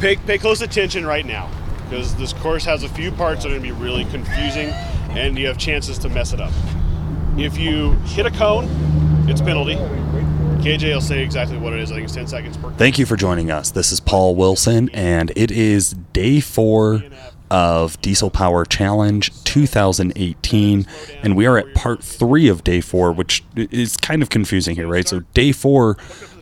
pay, pay close attention right now because this course has a few parts that are going to be really confusing and you have chances to mess it up. If you hit a cone, it's penalty. KJ will say exactly what it is. I think it's 10 seconds per. Thank you for joining us. This is Paul Wilson, and it is day four of Diesel Power Challenge 2018, and we are at part three of day four, which is kind of confusing here, right? So day four,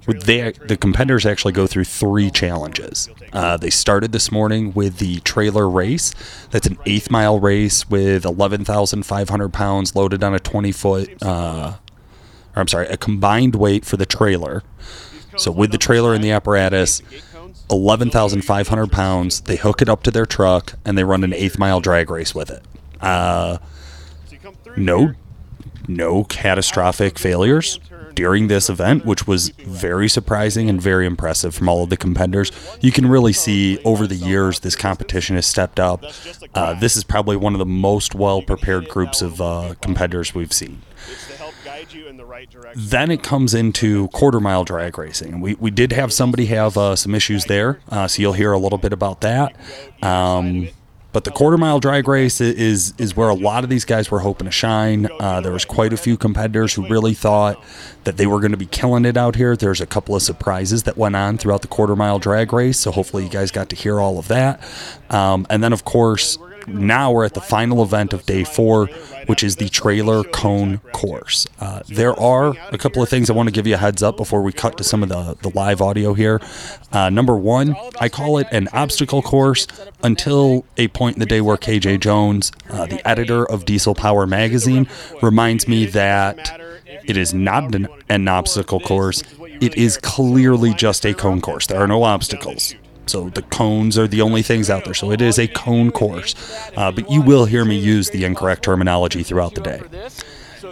they the competitors actually go through three challenges. Uh, they started this morning with the trailer race. That's an eighth mile race with 11,500 pounds loaded on a 20 foot. Uh, or I'm sorry, a combined weight for the trailer. So with the trailer and the apparatus, 11,500 pounds. They hook it up to their truck and they run an eighth mile drag race with it. Uh, no, no catastrophic failures during this event, which was very surprising and very impressive from all of the competitors. You can really see over the years this competition has stepped up. Uh, this is probably one of the most well prepared groups of uh, competitors we've seen. Then it comes into quarter mile drag racing. We, we did have somebody have uh, some issues there, uh, so you'll hear a little bit about that. Um, but the quarter mile drag race is is where a lot of these guys were hoping to shine. Uh, there was quite a few competitors who really thought that they were going to be killing it out here. There's a couple of surprises that went on throughout the quarter mile drag race, so hopefully you guys got to hear all of that. Um, and then of course now we're at the final event of day four, which is the trailer cone course. Uh, there are a couple of things I want to give you a heads up before we cut to some of the, the live audio here. Uh, number one, I call it an obstacle course until a point in the day where KJ Jones, uh, the editor of Diesel Power magazine, reminds me that it is not an, an obstacle course. It is clearly just a cone course. There are no obstacles. So the cones are the only things out there. So it is a cone course. Uh, but you will hear me use the incorrect terminology throughout the day.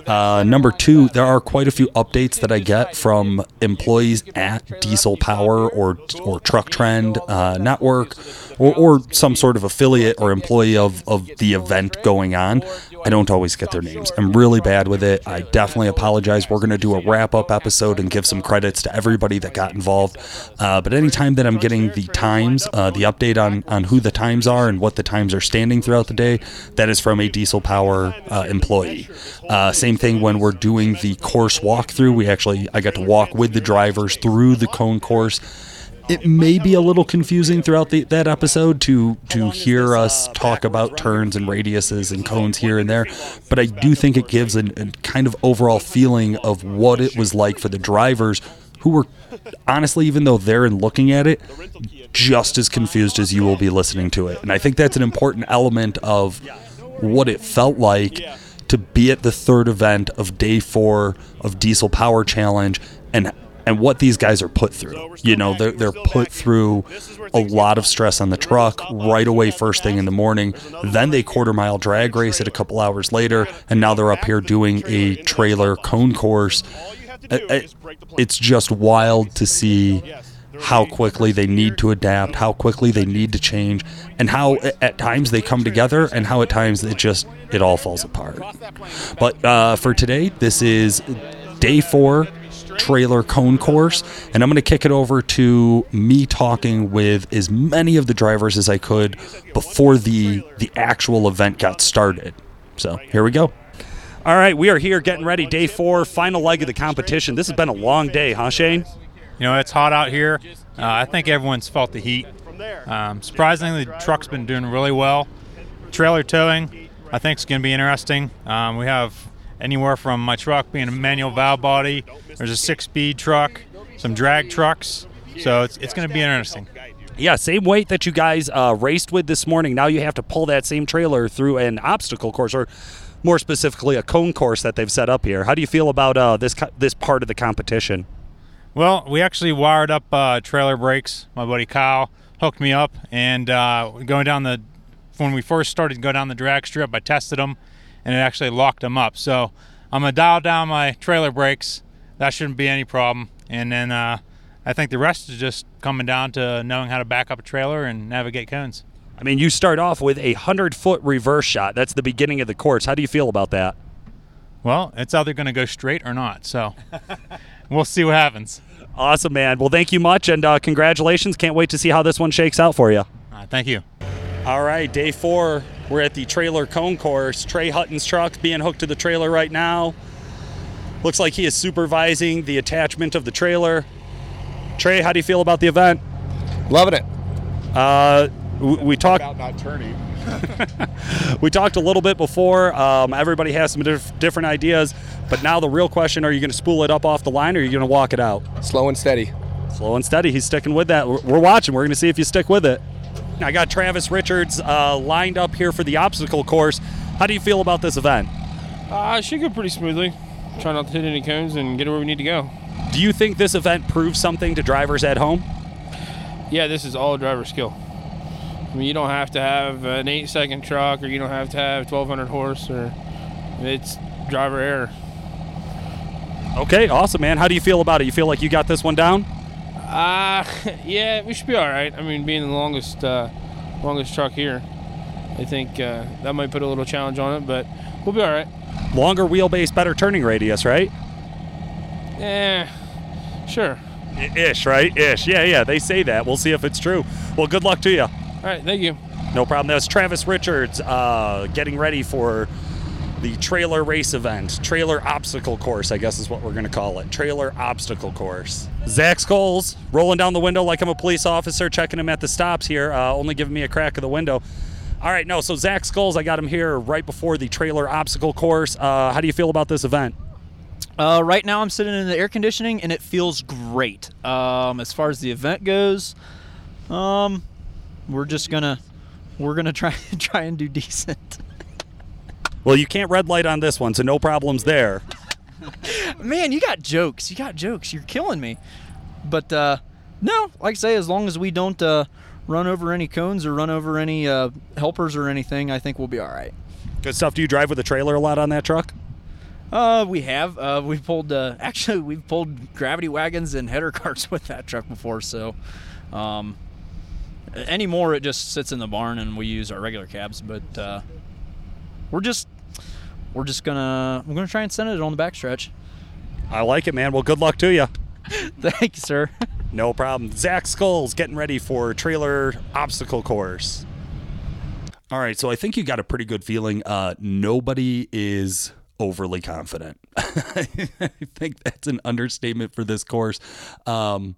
Uh, number two, there are quite a few updates that I get from employees at Diesel Power or or Truck Trend uh, Network or, or some sort of affiliate or employee of, of the event going on. I don't always get their names. I'm really bad with it. I definitely apologize. We're going to do a wrap up episode and give some credits to everybody that got involved. Uh, but anytime that I'm getting the times, uh, the update on, on who the times are and what the times are standing throughout the day, that is from a Diesel Power uh, employee. Uh, same thing when we're doing the course walkthrough. We actually, I got to walk with the drivers through the cone course it may be a little confusing throughout the, that episode to to hear us talk about turns and radiuses and cones here and there, but I do think it gives a kind of overall feeling of what it was like for the drivers who were honestly, even though they're looking at it, just as confused as you will be listening to it. And I think that's an important element of what it felt like to be at the third event of day four of Diesel Power Challenge and and what these guys are put through. You know, they're, they're put through a lot of stress on the truck right away, first thing in the morning. Then they quarter mile drag race it a couple hours later, and now they're up here doing a trailer cone course. It's just wild to see how quickly they need to adapt, how quickly they need to change, and how at times they come together, and how at times it just it all falls apart. But uh, for today, this is day four trailer cone course. And I'm going to kick it over to me talking with as many of the drivers as I could before the the actual event got started. So here we go. All right, we are here getting ready. Day four, final leg of the competition. This has been a long day, huh, Shane? You know, it's hot out here. Uh, I think everyone's felt the heat. Um, surprisingly, the truck's been doing really well. Trailer towing, I think, is going to be interesting. Um, we have anywhere from my truck being a manual valve body. There's a six-speed truck, some drag trucks. So it's, it's going to be interesting. Yeah, same weight that you guys uh, raced with this morning. Now you have to pull that same trailer through an obstacle course, or more specifically, a cone course that they've set up here. How do you feel about uh, this this part of the competition? Well, we actually wired up uh, trailer brakes. My buddy Kyle hooked me up, and uh, going down the when we first started to go down the drag strip, I tested them and it actually locked them up. So I'm gonna dial down my trailer brakes. That shouldn't be any problem. And then uh, I think the rest is just coming down to knowing how to back up a trailer and navigate cones. I mean, you start off with a hundred foot reverse shot. That's the beginning of the course. How do you feel about that? Well, it's either going to go straight or not. So we'll see what happens. Awesome, man. Well, thank you much, and uh, congratulations. Can't wait to see how this one shakes out for you. All right, thank you. All right, day four. We're at the trailer cone course. Trey Hutton's truck being hooked to the trailer right now. Looks like he is supervising the attachment of the trailer. Trey, how do you feel about the event? Loving it. Uh, we, we talked. About not turning. We talked a little bit before. Um, everybody has some diff- different ideas, but now the real question: Are you going to spool it up off the line, or are you going to walk it out? Slow and steady. Slow and steady. He's sticking with that. We're we're watching. We're going to see if you stick with it. I got Travis Richards uh, lined up here for the obstacle course. How do you feel about this event? Uh, it should go pretty smoothly. Try not to hit any cones and get where we need to go. Do you think this event proves something to drivers at home? Yeah, this is all driver skill. I mean, you don't have to have an eight second truck or you don't have to have 1200 horse or it's driver error. Okay, awesome, man. How do you feel about it? You feel like you got this one down? Uh, yeah, we should be all right. I mean, being the longest, uh, longest truck here, I think uh, that might put a little challenge on it, but we'll be all right. Longer wheelbase, better turning radius, right? Yeah, sure. Ish, right? Ish. Yeah, yeah. They say that. We'll see if it's true. Well, good luck to you. All right, thank you. No problem. That's Travis Richards uh, getting ready for the trailer race event. Trailer obstacle course, I guess is what we're going to call it. Trailer obstacle course. Zach Scholes rolling down the window like I'm a police officer, checking him at the stops here, uh, only giving me a crack of the window. All right, no, so Zach Scholes, I got him here right before the trailer obstacle course. Uh, how do you feel about this event? Uh, right now, I'm sitting in the air conditioning, and it feels great. Um, as far as the event goes, um, we're just gonna we're gonna try try and do decent. Well, you can't red light on this one, so no problems there. Man, you got jokes. You got jokes. You're killing me. But uh, no, like I say, as long as we don't uh, run over any cones or run over any uh, helpers or anything, I think we'll be all right. Good stuff. Do you drive with a trailer a lot on that truck? Uh, we have. Uh, we pulled. Uh, actually, we've pulled gravity wagons and header carts with that truck before. So, um, anymore it just sits in the barn and we use our regular cabs. But uh, we're just we're just gonna we're gonna try and send it on the backstretch. I like it, man. Well, good luck to you. Thank you, sir. No problem. Zach Scholes getting ready for trailer obstacle course. All right, so I think you got a pretty good feeling. Uh, nobody is overly confident. I think that's an understatement for this course. Um,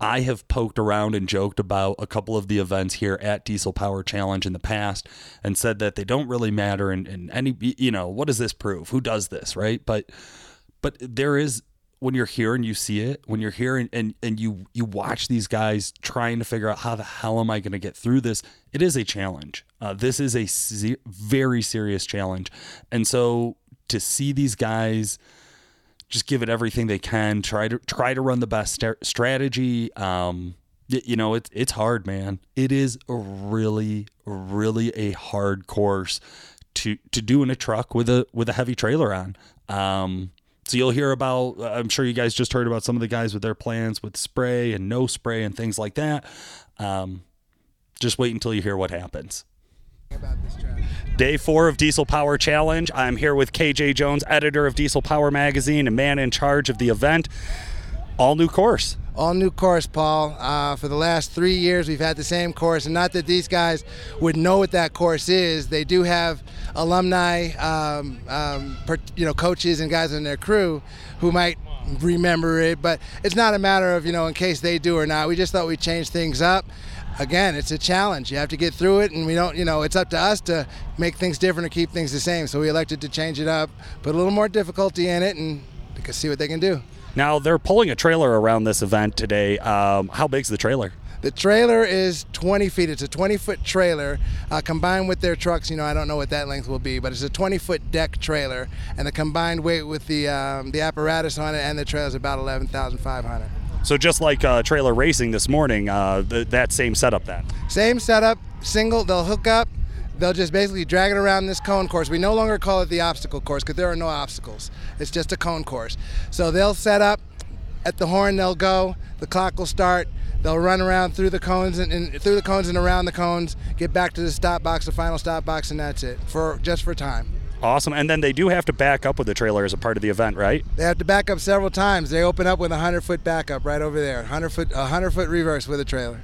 I have poked around and joked about a couple of the events here at Diesel Power Challenge in the past and said that they don't really matter and, any you know, what does this prove? Who does this, right? But but there is when you're here and you see it, when you're here and, and, and you you watch these guys trying to figure out how the hell am I going to get through this, it is a challenge. Uh, this is a se- very serious challenge, and so to see these guys just give it everything they can, try to try to run the best strategy. Um, you know, it's it's hard, man. It is really, really a hard course to to do in a truck with a with a heavy trailer on. Um, so you'll hear about. I'm sure you guys just heard about some of the guys with their plans with spray and no spray and things like that. Um, just wait until you hear what happens. Day four of Diesel Power Challenge. I'm here with KJ Jones, editor of Diesel Power Magazine and man in charge of the event. All new course. all new course, Paul. Uh, for the last three years, we've had the same course, and not that these guys would know what that course is. They do have alumni, um, um, per, you know, coaches and guys in their crew who might remember it, but it's not a matter of you know in case they do or not. We just thought we'd change things up. Again, it's a challenge. You have to get through it, and we don't, you know, it's up to us to make things different or keep things the same. So we elected to change it up, put a little more difficulty in it, and see what they can do. Now they're pulling a trailer around this event today. Um, how big's the trailer? The trailer is 20 feet. It's a 20 foot trailer uh, combined with their trucks. You know, I don't know what that length will be, but it's a 20 foot deck trailer, and the combined weight with the um, the apparatus on it and the trailer is about 11,500. So just like uh, trailer racing this morning, uh, th- that same setup then. Same setup, single. They'll hook up. They'll just basically drag it around this cone course. We no longer call it the obstacle course because there are no obstacles. It's just a cone course. So they'll set up at the horn. They'll go. The clock will start. They'll run around through the cones and, and through the cones and around the cones. Get back to the stop box, the final stop box, and that's it for just for time. Awesome. And then they do have to back up with the trailer as a part of the event, right? They have to back up several times. They open up with a hundred foot backup right over there. Hundred foot, a hundred foot reverse with a trailer.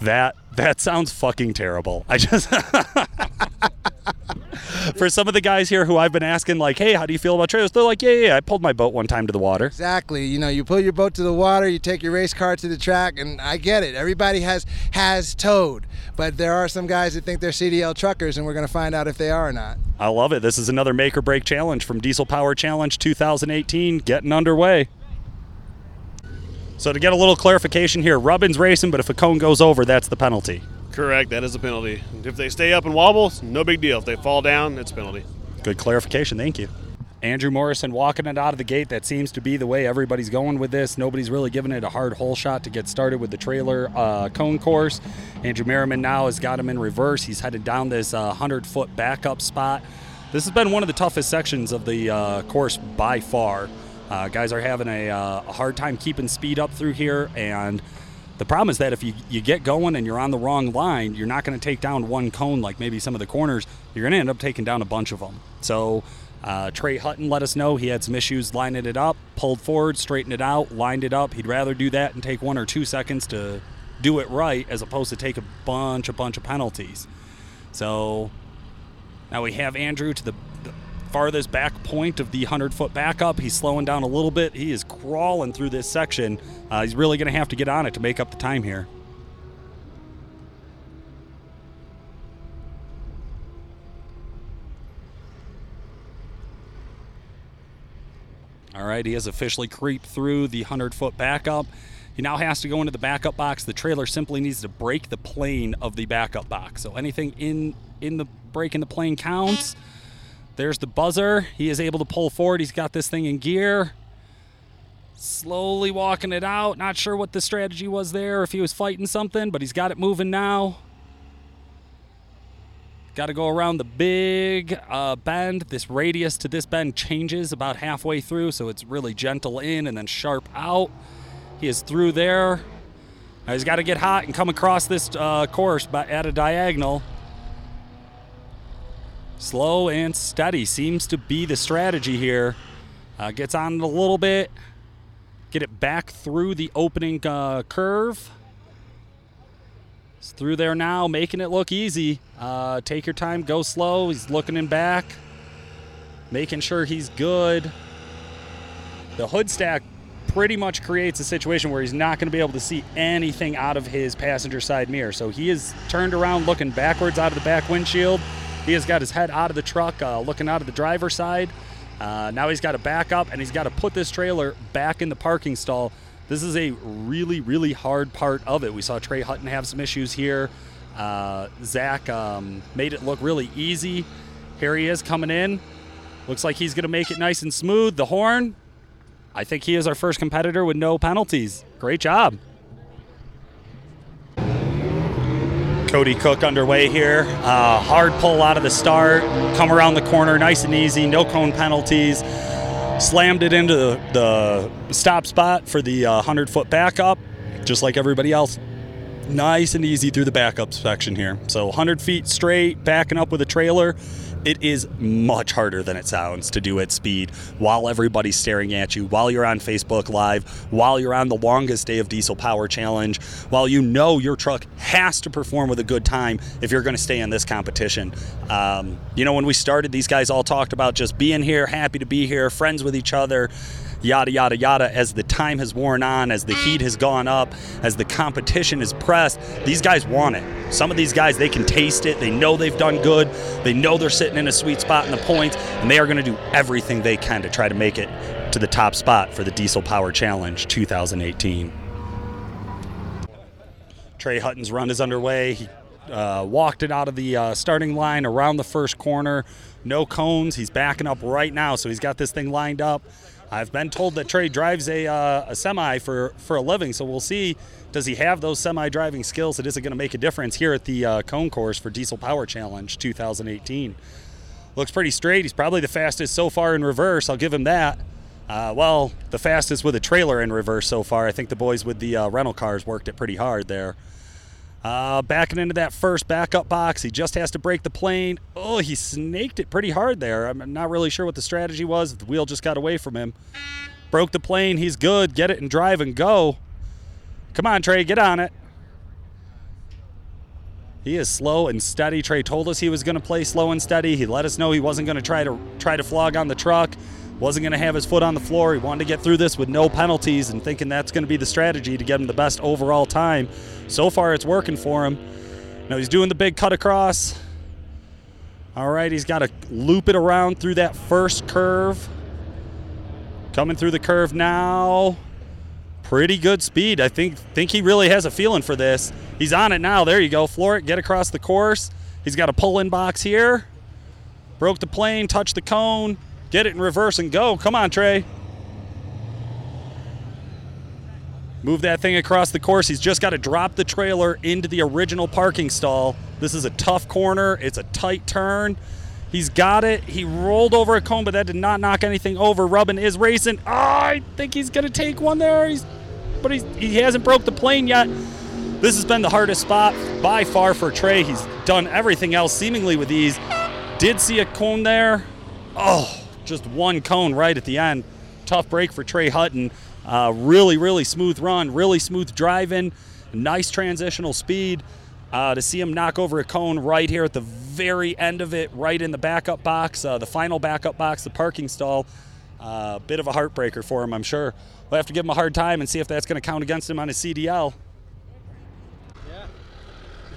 That that sounds fucking terrible. I just For some of the guys here who I've been asking like, "Hey, how do you feel about trailers?" They're like, "Yeah, yeah, yeah. I pulled my boat one time to the water." Exactly. You know, you pull your boat to the water, you take your race car to the track, and I get it. Everybody has has towed, but there are some guys that think they're CDL truckers, and we're going to find out if they are or not. I love it. This is another make or break challenge from Diesel Power Challenge 2018 getting underway. So to get a little clarification here, Rubbin's racing, but if a cone goes over, that's the penalty. Correct. That is a penalty. If they stay up and wobble, no big deal. If they fall down, it's a penalty. Good clarification. Thank you. Andrew Morrison walking it out of the gate. That seems to be the way everybody's going with this. Nobody's really giving it a hard hole shot to get started with the trailer uh, cone course. Andrew Merriman now has got him in reverse. He's headed down this uh, 100 foot backup spot. This has been one of the toughest sections of the uh, course by far. Uh, guys are having a, uh, a hard time keeping speed up through here, and the problem is that if you, you get going and you're on the wrong line, you're not going to take down one cone like maybe some of the corners. You're going to end up taking down a bunch of them. So uh, Trey Hutton let us know he had some issues lining it up, pulled forward, straightened it out, lined it up. He'd rather do that and take one or two seconds to do it right as opposed to take a bunch, a bunch of penalties. So now we have Andrew to the, the farthest back point of the 100 foot backup. He's slowing down a little bit. He is crawling through this section. Uh, he's really going to have to get on it to make up the time here. All right, he has officially creeped through the 100 foot backup. He now has to go into the backup box. The trailer simply needs to break the plane of the backup box. So anything in in the break in the plane counts. There's the buzzer. He is able to pull forward. He's got this thing in gear. Slowly walking it out. Not sure what the strategy was there, if he was fighting something, but he's got it moving now. Got to go around the big uh, bend. This radius to this bend changes about halfway through, so it's really gentle in and then sharp out. He is through there. Now he's got to get hot and come across this uh, course at a diagonal. Slow and steady seems to be the strategy here. Uh, gets on it a little bit. Get it back through the opening uh, curve. It's through there now, making it look easy. Uh, take your time, go slow. He's looking in back, making sure he's good. The hood stack pretty much creates a situation where he's not going to be able to see anything out of his passenger side mirror. So he is turned around looking backwards out of the back windshield. He has got his head out of the truck, uh, looking out of the driver's side. Uh, now he's got to back up and he's got to put this trailer back in the parking stall. This is a really, really hard part of it. We saw Trey Hutton have some issues here. Uh, Zach um, made it look really easy. Here he is coming in. Looks like he's going to make it nice and smooth. The horn. I think he is our first competitor with no penalties. Great job. Cody Cook underway here. Uh, hard pull out of the start. Come around the corner nice and easy. No cone penalties. Slammed it into the, the stop spot for the uh, 100 foot backup, just like everybody else. Nice and easy through the backup section here. So 100 feet straight, backing up with a trailer. It is much harder than it sounds to do at speed while everybody's staring at you, while you're on Facebook Live, while you're on the longest day of Diesel Power Challenge, while you know your truck has to perform with a good time if you're going to stay in this competition. Um, you know, when we started, these guys all talked about just being here, happy to be here, friends with each other yada, yada, yada. As the time has worn on, as the heat has gone up, as the competition is pressed, these guys want it. Some of these guys, they can taste it. They know they've done good. They know they're sitting in a sweet spot in the points, and they are going to do everything they can to try to make it to the top spot for the Diesel Power Challenge 2018. Trey Hutton's run is underway. He uh, walked it out of the uh, starting line around the first corner. No cones. He's backing up right now, so he's got this thing lined up. I've been told that Trey drives a, uh, a semi for, for a living, so we'll see. Does he have those semi driving skills? It isn't going to make a difference here at the uh, cone course for Diesel Power Challenge 2018. Looks pretty straight. He's probably the fastest so far in reverse. I'll give him that. Uh, well, the fastest with a trailer in reverse so far. I think the boys with the uh, rental cars worked it pretty hard there. Uh, backing into that first backup box, he just has to break the plane. Oh, he snaked it pretty hard there. I'm not really sure what the strategy was. The wheel just got away from him. Broke the plane. He's good. Get it and drive and go. Come on, Trey, get on it. He is slow and steady. Trey told us he was going to play slow and steady. He let us know he wasn't going to try to try to flog on the truck. Wasn't going to have his foot on the floor. He wanted to get through this with no penalties and thinking that's going to be the strategy to get him the best overall time. So far, it's working for him. Now he's doing the big cut across. All right, he's got to loop it around through that first curve. Coming through the curve now. Pretty good speed. I think think he really has a feeling for this. He's on it now. There you go. Floor it, get across the course. He's got a pull-in box here. Broke the plane, touched the cone, get it in reverse and go. Come on, Trey. Move that thing across the course. He's just got to drop the trailer into the original parking stall. This is a tough corner. It's a tight turn. He's got it. He rolled over a cone, but that did not knock anything over. Rubbin is racing. Oh, I think he's gonna take one there. He's, but he's, he hasn't broke the plane yet. This has been the hardest spot by far for Trey. He's done everything else seemingly with ease. Did see a cone there. Oh, just one cone right at the end. Tough break for Trey Hutton. Uh, really, really smooth run. Really smooth driving. Nice transitional speed. Uh, to see him knock over a cone right here at the very end of it, right in the backup box, uh, the final backup box, the parking stall. A uh, bit of a heartbreaker for him, I'm sure. We'll have to give him a hard time and see if that's going to count against him on his CDL. Yeah.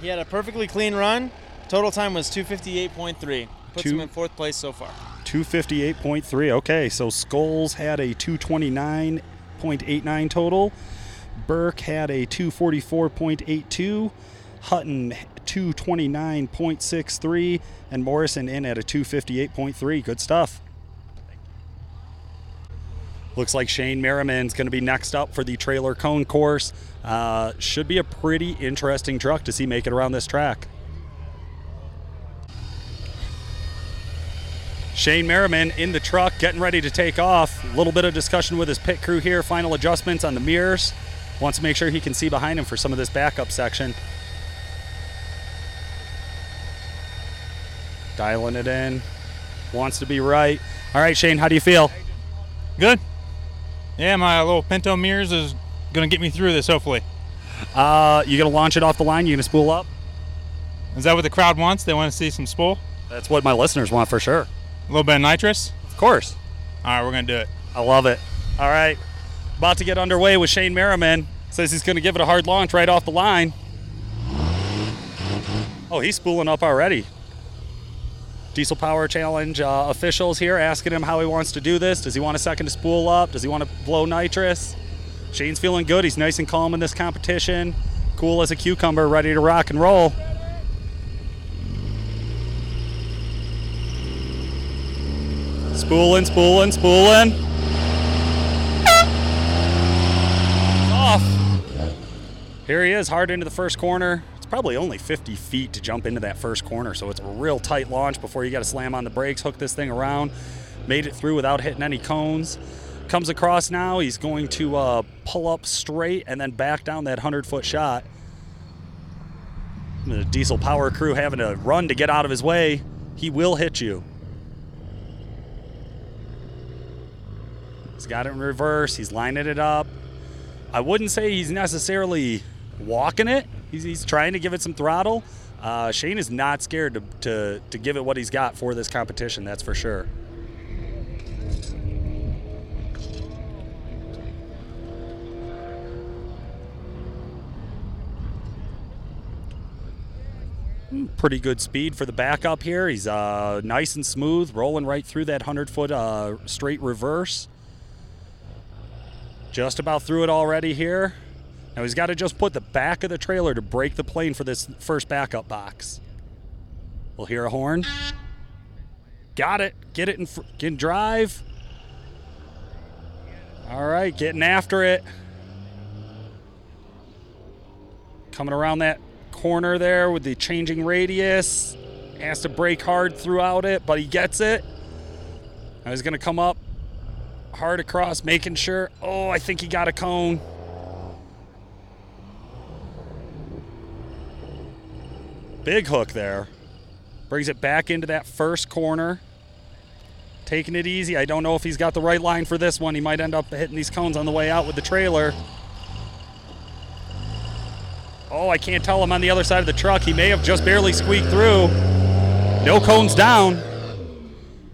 He had a perfectly clean run. Total time was 258.3. Puts Two- him in fourth place so far. 258.3. Okay, so Scholes had a 229.89 total. Burke had a 244.82. Hutton 229.63. And Morrison in at a 258.3. Good stuff. Looks like Shane Merriman's going to be next up for the trailer cone course. Uh, should be a pretty interesting truck to see make it around this track. Shane Merriman in the truck, getting ready to take off. A little bit of discussion with his pit crew here. Final adjustments on the mirrors. Wants to make sure he can see behind him for some of this backup section. Dialing it in. Wants to be right. All right, Shane, how do you feel? Good. Yeah, my little Pinto mirrors is gonna get me through this. Hopefully. Uh, you gonna launch it off the line? You gonna spool up? Is that what the crowd wants? They want to see some spool, That's what my listeners want for sure. A little bit of nitrous. Of course. All right, we're gonna do it. I love it. All right. About to get underway with Shane Merriman. Says he's going to give it a hard launch right off the line. Oh, he's spooling up already. Diesel Power Challenge uh, officials here asking him how he wants to do this. Does he want a second to spool up? Does he want to blow nitrous? Shane's feeling good. He's nice and calm in this competition. Cool as a cucumber, ready to rock and roll. Spooling, spooling, spooling. Off. Here he is, hard into the first corner. It's probably only 50 feet to jump into that first corner, so it's a real tight launch before you got to slam on the brakes, hook this thing around. Made it through without hitting any cones. Comes across now. He's going to uh, pull up straight and then back down that 100 foot shot. The diesel power crew having to run to get out of his way. He will hit you. He's got it in reverse. He's lining it up. I wouldn't say he's necessarily walking it. He's, he's trying to give it some throttle. Uh, Shane is not scared to, to, to give it what he's got for this competition, that's for sure. Pretty good speed for the backup here. He's uh, nice and smooth, rolling right through that 100 foot uh, straight reverse. Just about through it already here. Now he's got to just put the back of the trailer to break the plane for this first backup box. We'll hear a horn. Got it. Get it in, fr- drive. All right, getting after it. Coming around that corner there with the changing radius. Has to brake hard throughout it, but he gets it. Now he's going to come up hard across, making sure. Oh, I think he got a cone. Big hook there. Brings it back into that first corner. Taking it easy. I don't know if he's got the right line for this one. He might end up hitting these cones on the way out with the trailer. Oh, I can't tell him on the other side of the truck. He may have just barely squeaked through. No cones down.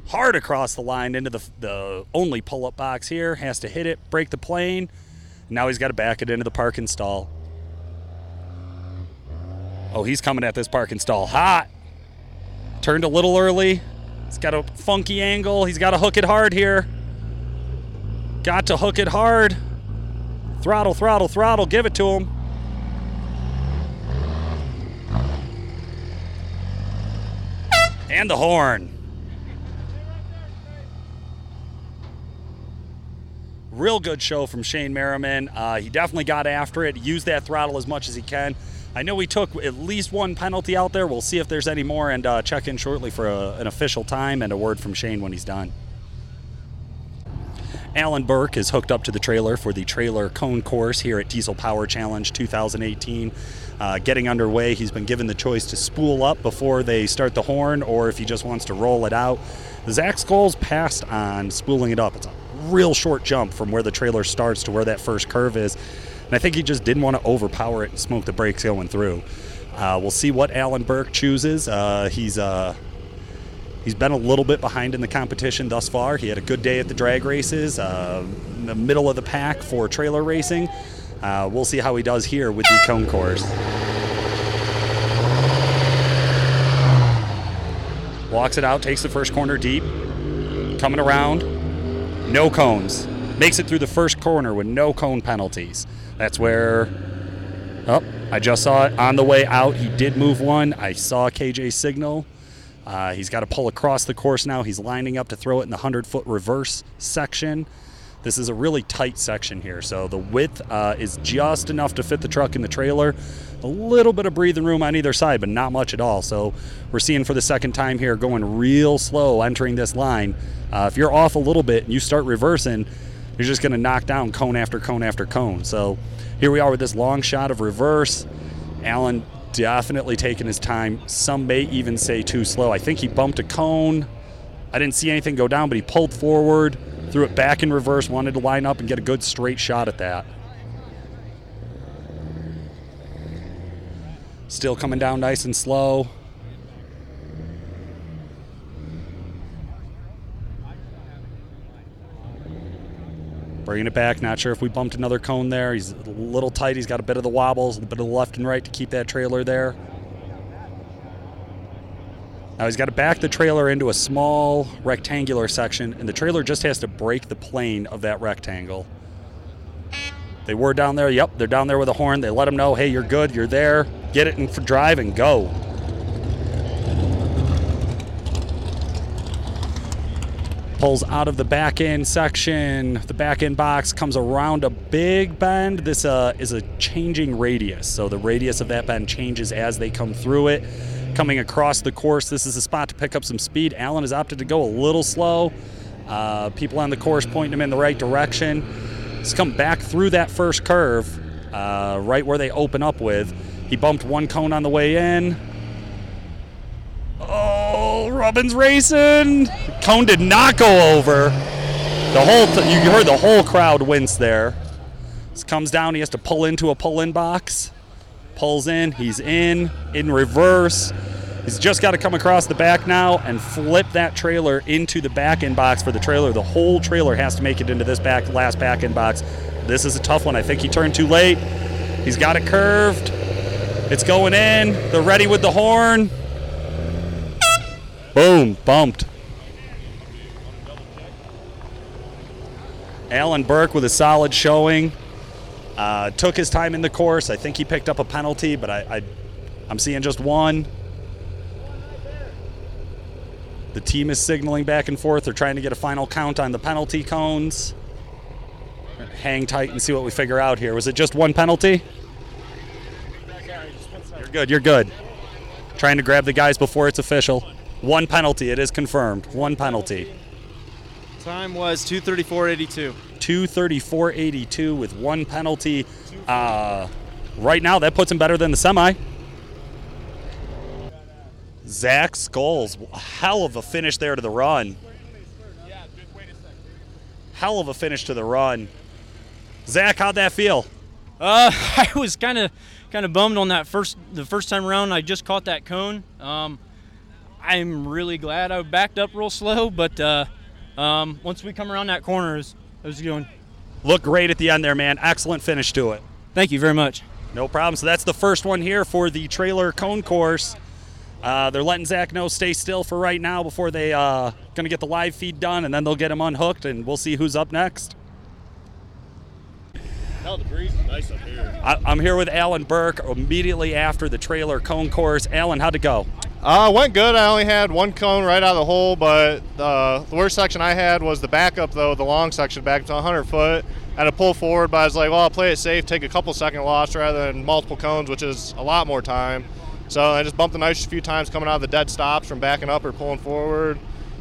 Hard across the line into the, the only pull up box here. Has to hit it, break the plane. Now he's got to back it into the parking stall. Oh, he's coming at this parking stall hot. Turned a little early. He's got a funky angle. He's got to hook it hard here. Got to hook it hard. Throttle, throttle, throttle. Give it to him. And the horn. Real good show from Shane Merriman. Uh, he definitely got after it, used that throttle as much as he can. I know he took at least one penalty out there. We'll see if there's any more and uh, check in shortly for a, an official time and a word from Shane when he's done. Alan Burke is hooked up to the trailer for the trailer cone course here at Diesel Power Challenge 2018. Uh, getting underway, he's been given the choice to spool up before they start the horn or if he just wants to roll it out. Zach Scholes passed on spooling it up. It's a real short jump from where the trailer starts to where that first curve is. And I think he just didn't want to overpower it and smoke the brakes going through. Uh, we'll see what Alan Burke chooses. Uh, he's uh, he's been a little bit behind in the competition thus far. He had a good day at the drag races, uh, the middle of the pack for trailer racing. Uh, we'll see how he does here with the cone course. Walks it out, takes the first corner deep, coming around, no cones. Makes it through the first corner with no cone penalties. That's where. Oh, I just saw it on the way out. He did move one. I saw KJ signal. Uh, he's got to pull across the course now. He's lining up to throw it in the 100 foot reverse section. This is a really tight section here, so the width uh, is just enough to fit the truck in the trailer. A little bit of breathing room on either side, but not much at all. So we're seeing for the second time here going real slow entering this line. Uh, if you're off a little bit and you start reversing, you're just going to knock down cone after cone after cone. So here we are with this long shot of reverse. Alan definitely taking his time. Some may even say too slow. I think he bumped a cone. I didn't see anything go down, but he pulled forward, threw it back in reverse, wanted to line up and get a good straight shot at that. Still coming down nice and slow. Bringing it back. Not sure if we bumped another cone there. He's a little tight. He's got a bit of the wobbles, a bit of the left and right to keep that trailer there. Now he's got to back the trailer into a small rectangular section, and the trailer just has to break the plane of that rectangle. They were down there. Yep, they're down there with a horn. They let him know, hey, you're good, you're there. Get it in for drive and go. Pulls out of the back end section. The back end box comes around a big bend. This uh, is a changing radius, so the radius of that bend changes as they come through it. Coming across the course, this is a spot to pick up some speed. Alan has opted to go a little slow. Uh, people on the course pointing him in the right direction. He's come back through that first curve, uh, right where they open up with. He bumped one cone on the way in. Oh, Rubbin's racing. Cone did not go over. The whole th- you heard the whole crowd wince there. This comes down. He has to pull into a pull-in box. Pulls in. He's in in reverse. He's just got to come across the back now and flip that trailer into the back end box for the trailer. The whole trailer has to make it into this back last back end box. This is a tough one. I think he turned too late. He's got it curved. It's going in. They're ready with the horn. Boom, bumped. Alan Burke with a solid showing. Uh, took his time in the course. I think he picked up a penalty, but I, I, I'm seeing just one. The team is signaling back and forth. They're trying to get a final count on the penalty cones. Hang tight and see what we figure out here. Was it just one penalty? You're good. You're good. Trying to grab the guys before it's official. One penalty. It is confirmed. One penalty. Time was 234.82. 234.82 with one penalty. Uh, right now, that puts him better than the semi. Zach Scholes, hell of a finish there to the run. Hell of a finish to the run. Zach, how'd that feel? Uh, I was kind of kind of bummed on that first the first time around. I just caught that cone. Um, I'm really glad I backed up real slow, but uh, um, once we come around that corner, it was, it was going. Looked great at the end there, man. Excellent finish to it. Thank you very much. No problem. So that's the first one here for the trailer cone course. Uh, they're letting Zach know stay still for right now before they uh, gonna get the live feed done, and then they'll get him unhooked, and we'll see who's up next. Hell, the breeze is nice up here. I, I'm here with Alan Burke immediately after the trailer cone course. Alan, how'd it go? Uh, went good. I only had one cone right out of the hole, but uh, the worst section I had was the backup, though, the long section back to 100 foot. I had to pull forward, but I was like, well, I'll play it safe, take a couple second loss rather than multiple cones, which is a lot more time. So I just bumped the nitrous a few times coming out of the dead stops from backing up or pulling forward.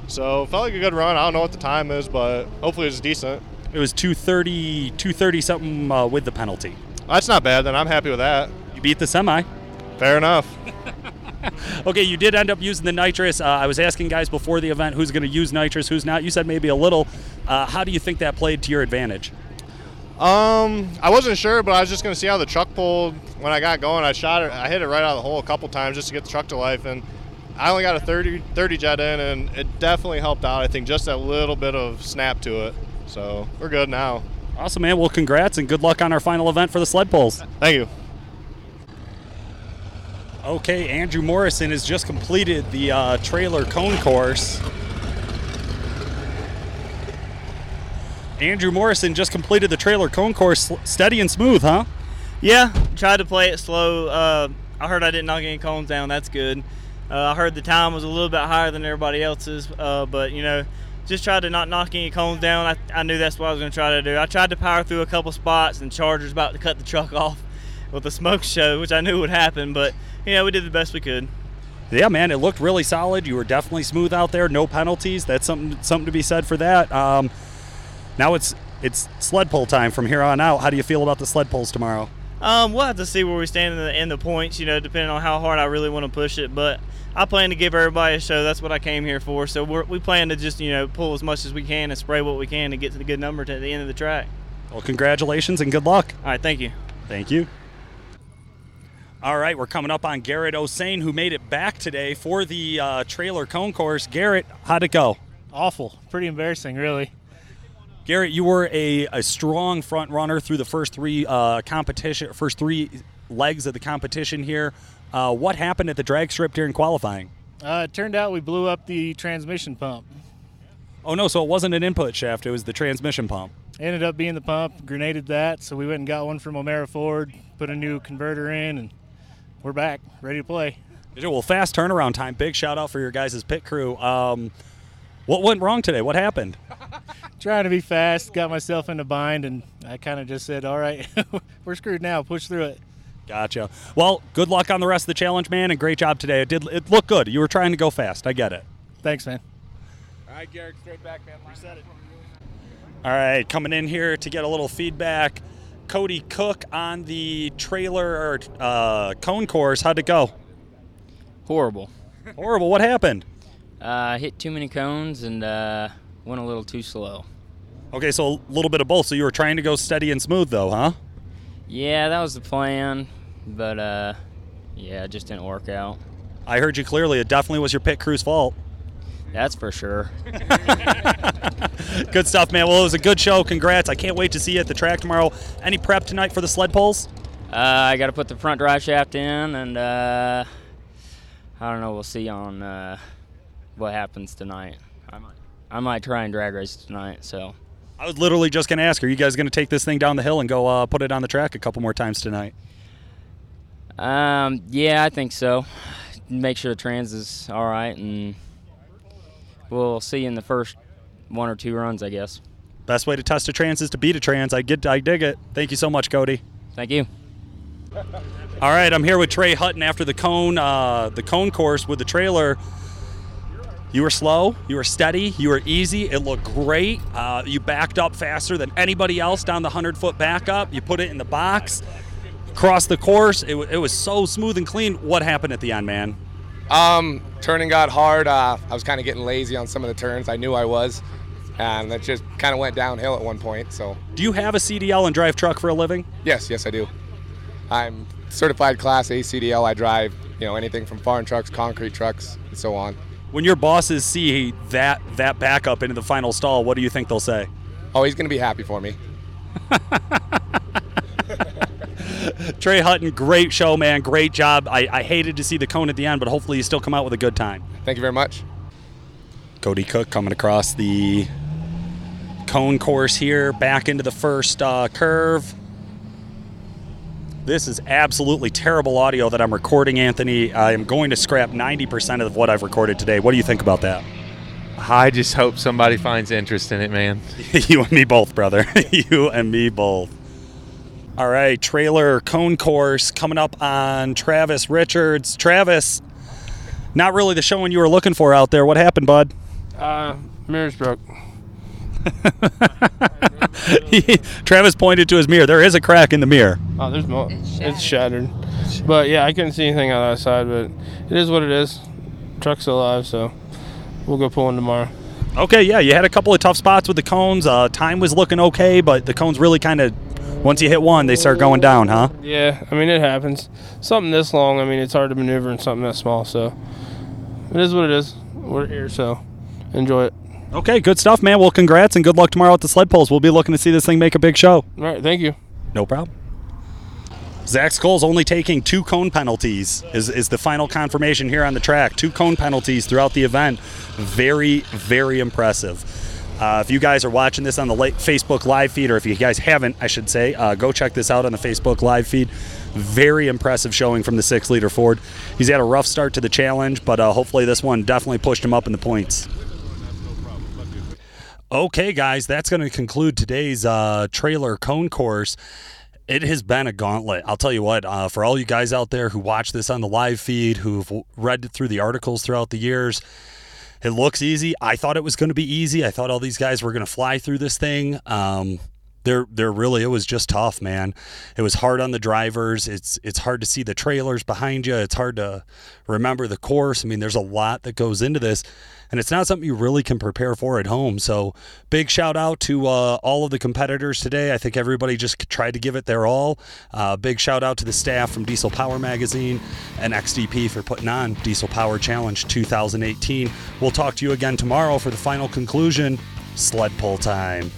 So felt like a good run. I don't know what the time is, but hopefully it's decent. It was 230, 230 something uh, with the penalty. That's not bad. Then I'm happy with that. You beat the semi. Fair enough. Okay, you did end up using the nitrous. Uh, I was asking guys before the event who's going to use nitrous, who's not. You said maybe a little. Uh, how do you think that played to your advantage? Um, I wasn't sure, but I was just gonna see how the truck pulled when I got going. I shot it, I hit it right out of the hole a couple times just to get the truck to life, and I only got a 30, 30 jet in, and it definitely helped out. I think just that little bit of snap to it. So we're good now. Awesome, man. Well, congrats and good luck on our final event for the sled pulls. Thank you. Okay, Andrew Morrison has just completed the uh, trailer cone course. Andrew Morrison just completed the trailer cone course, steady and smooth, huh? Yeah, tried to play it slow. Uh, I heard I didn't knock any cones down. That's good. Uh, I heard the time was a little bit higher than everybody else's, uh, but you know, just tried to not knock any cones down. I, I knew that's what I was going to try to do. I tried to power through a couple spots, and Charger's about to cut the truck off with a smoke show, which I knew would happen. But you know, we did the best we could. Yeah, man, it looked really solid. You were definitely smooth out there, no penalties. That's something something to be said for that. Um, now it's it's sled pull time from here on out. How do you feel about the sled pulls tomorrow? Um, we'll have to see where we stand in the, in the points, you know, depending on how hard I really want to push it. But I plan to give everybody a show. That's what I came here for. So we're, we plan to just, you know, pull as much as we can and spray what we can to get to the good number to the end of the track. Well, congratulations and good luck. All right, thank you. Thank you. All right, we're coming up on Garrett Osane, who made it back today for the uh, trailer cone course. Garrett, how'd it go? Awful. Pretty embarrassing, really. Garrett, you were a, a strong front runner through the first three uh, competition, first three legs of the competition here. Uh, what happened at the drag strip during qualifying? Uh, it turned out we blew up the transmission pump. Oh no, so it wasn't an input shaft; it was the transmission pump. Ended up being the pump. Grenaded that, so we went and got one from O'Mara Ford, put a new converter in, and we're back, ready to play. Well, fast turnaround time. Big shout out for your guys' pit crew. Um, what went wrong today? What happened? Trying to be fast, got myself in a bind, and I kind of just said, "All right, we're screwed now. Push through it." Gotcha. Well, good luck on the rest of the challenge, man, and great job today. It did. It looked good. You were trying to go fast. I get it. Thanks, man. All right, Garrett, straight back, man. Reset it. All right, coming in here to get a little feedback. Cody Cook on the trailer or uh, cone course. How'd it go? Horrible. Horrible. What happened? Uh, hit too many cones and uh, went a little too slow. Okay, so a little bit of both. So you were trying to go steady and smooth, though, huh? Yeah, that was the plan, but uh, yeah, it just didn't work out. I heard you clearly. It definitely was your pit crew's fault. That's for sure. good stuff, man. Well, it was a good show. Congrats. I can't wait to see you at the track tomorrow. Any prep tonight for the sled pulls? Uh, I got to put the front drive shaft in, and uh, I don't know. We'll see on uh, what happens tonight. I might, I might try and drag race tonight. So. I was literally just going to ask, are you guys going to take this thing down the hill and go uh, put it on the track a couple more times tonight? Um, yeah, I think so. Make sure the trans is all right, and we'll see in the first one or two runs, I guess. Best way to test a trans is to beat a trans. I get, I dig it. Thank you so much, Cody. Thank you. All right, I'm here with Trey Hutton after the cone, uh, the cone course with the trailer. You were slow, you were steady, you were easy. It looked great. Uh, you backed up faster than anybody else down the 100 foot backup. You put it in the box, crossed the course. It, w- it was so smooth and clean. What happened at the end, man? Um, turning got hard. Uh, I was kind of getting lazy on some of the turns. I knew I was, and it just kind of went downhill at one point. So Do you have a CDL and drive truck for a living? yes, yes, I do. I'm certified Class A CDL. I drive, you know, anything from farm trucks, concrete trucks, and so on. When your bosses see that that backup into the final stall, what do you think they'll say? Oh, he's gonna be happy for me. Trey Hutton, great show, man. Great job. I, I hated to see the cone at the end, but hopefully you still come out with a good time. Thank you very much. Cody Cook coming across the cone course here, back into the first uh, curve. This is absolutely terrible audio that I'm recording, Anthony. I am going to scrap 90% of what I've recorded today. What do you think about that? I just hope somebody finds interest in it, man. you and me both, brother. you and me both. All right, trailer cone course coming up on Travis Richards. Travis, not really the showing you were looking for out there. What happened, bud? Uh, mirrors broke. Travis pointed to his mirror. There is a crack in the mirror. Oh, there's more. It's shattered. But yeah, I couldn't see anything on that side, but it is what it is. Truck's alive, so we'll go pull one tomorrow. Okay, yeah, you had a couple of tough spots with the cones. Uh, time was looking okay, but the cones really kind of, once you hit one, they start going down, huh? Yeah, I mean it happens. Something this long, I mean it's hard to maneuver in something that small, so it is what it is. We're here, so enjoy it. Okay, good stuff, man. Well, congrats and good luck tomorrow at the sled pulls. We'll be looking to see this thing make a big show. All right, thank you. No problem. Zach Scholes only taking two cone penalties is, is the final confirmation here on the track. Two cone penalties throughout the event. Very, very impressive. Uh, if you guys are watching this on the Facebook live feed, or if you guys haven't, I should say, uh, go check this out on the Facebook live feed. Very impressive showing from the six liter Ford. He's had a rough start to the challenge, but uh, hopefully this one definitely pushed him up in the points. Okay, guys, that's going to conclude today's uh, trailer cone course. It has been a gauntlet. I'll tell you what, uh, for all you guys out there who watch this on the live feed, who've read through the articles throughout the years, it looks easy. I thought it was going to be easy. I thought all these guys were going to fly through this thing. Um, they're, they're really, it was just tough, man. It was hard on the drivers. It's, it's hard to see the trailers behind you. It's hard to remember the course. I mean, there's a lot that goes into this, and it's not something you really can prepare for at home. So, big shout out to uh, all of the competitors today. I think everybody just tried to give it their all. Uh, big shout out to the staff from Diesel Power Magazine and XDP for putting on Diesel Power Challenge 2018. We'll talk to you again tomorrow for the final conclusion sled pull time.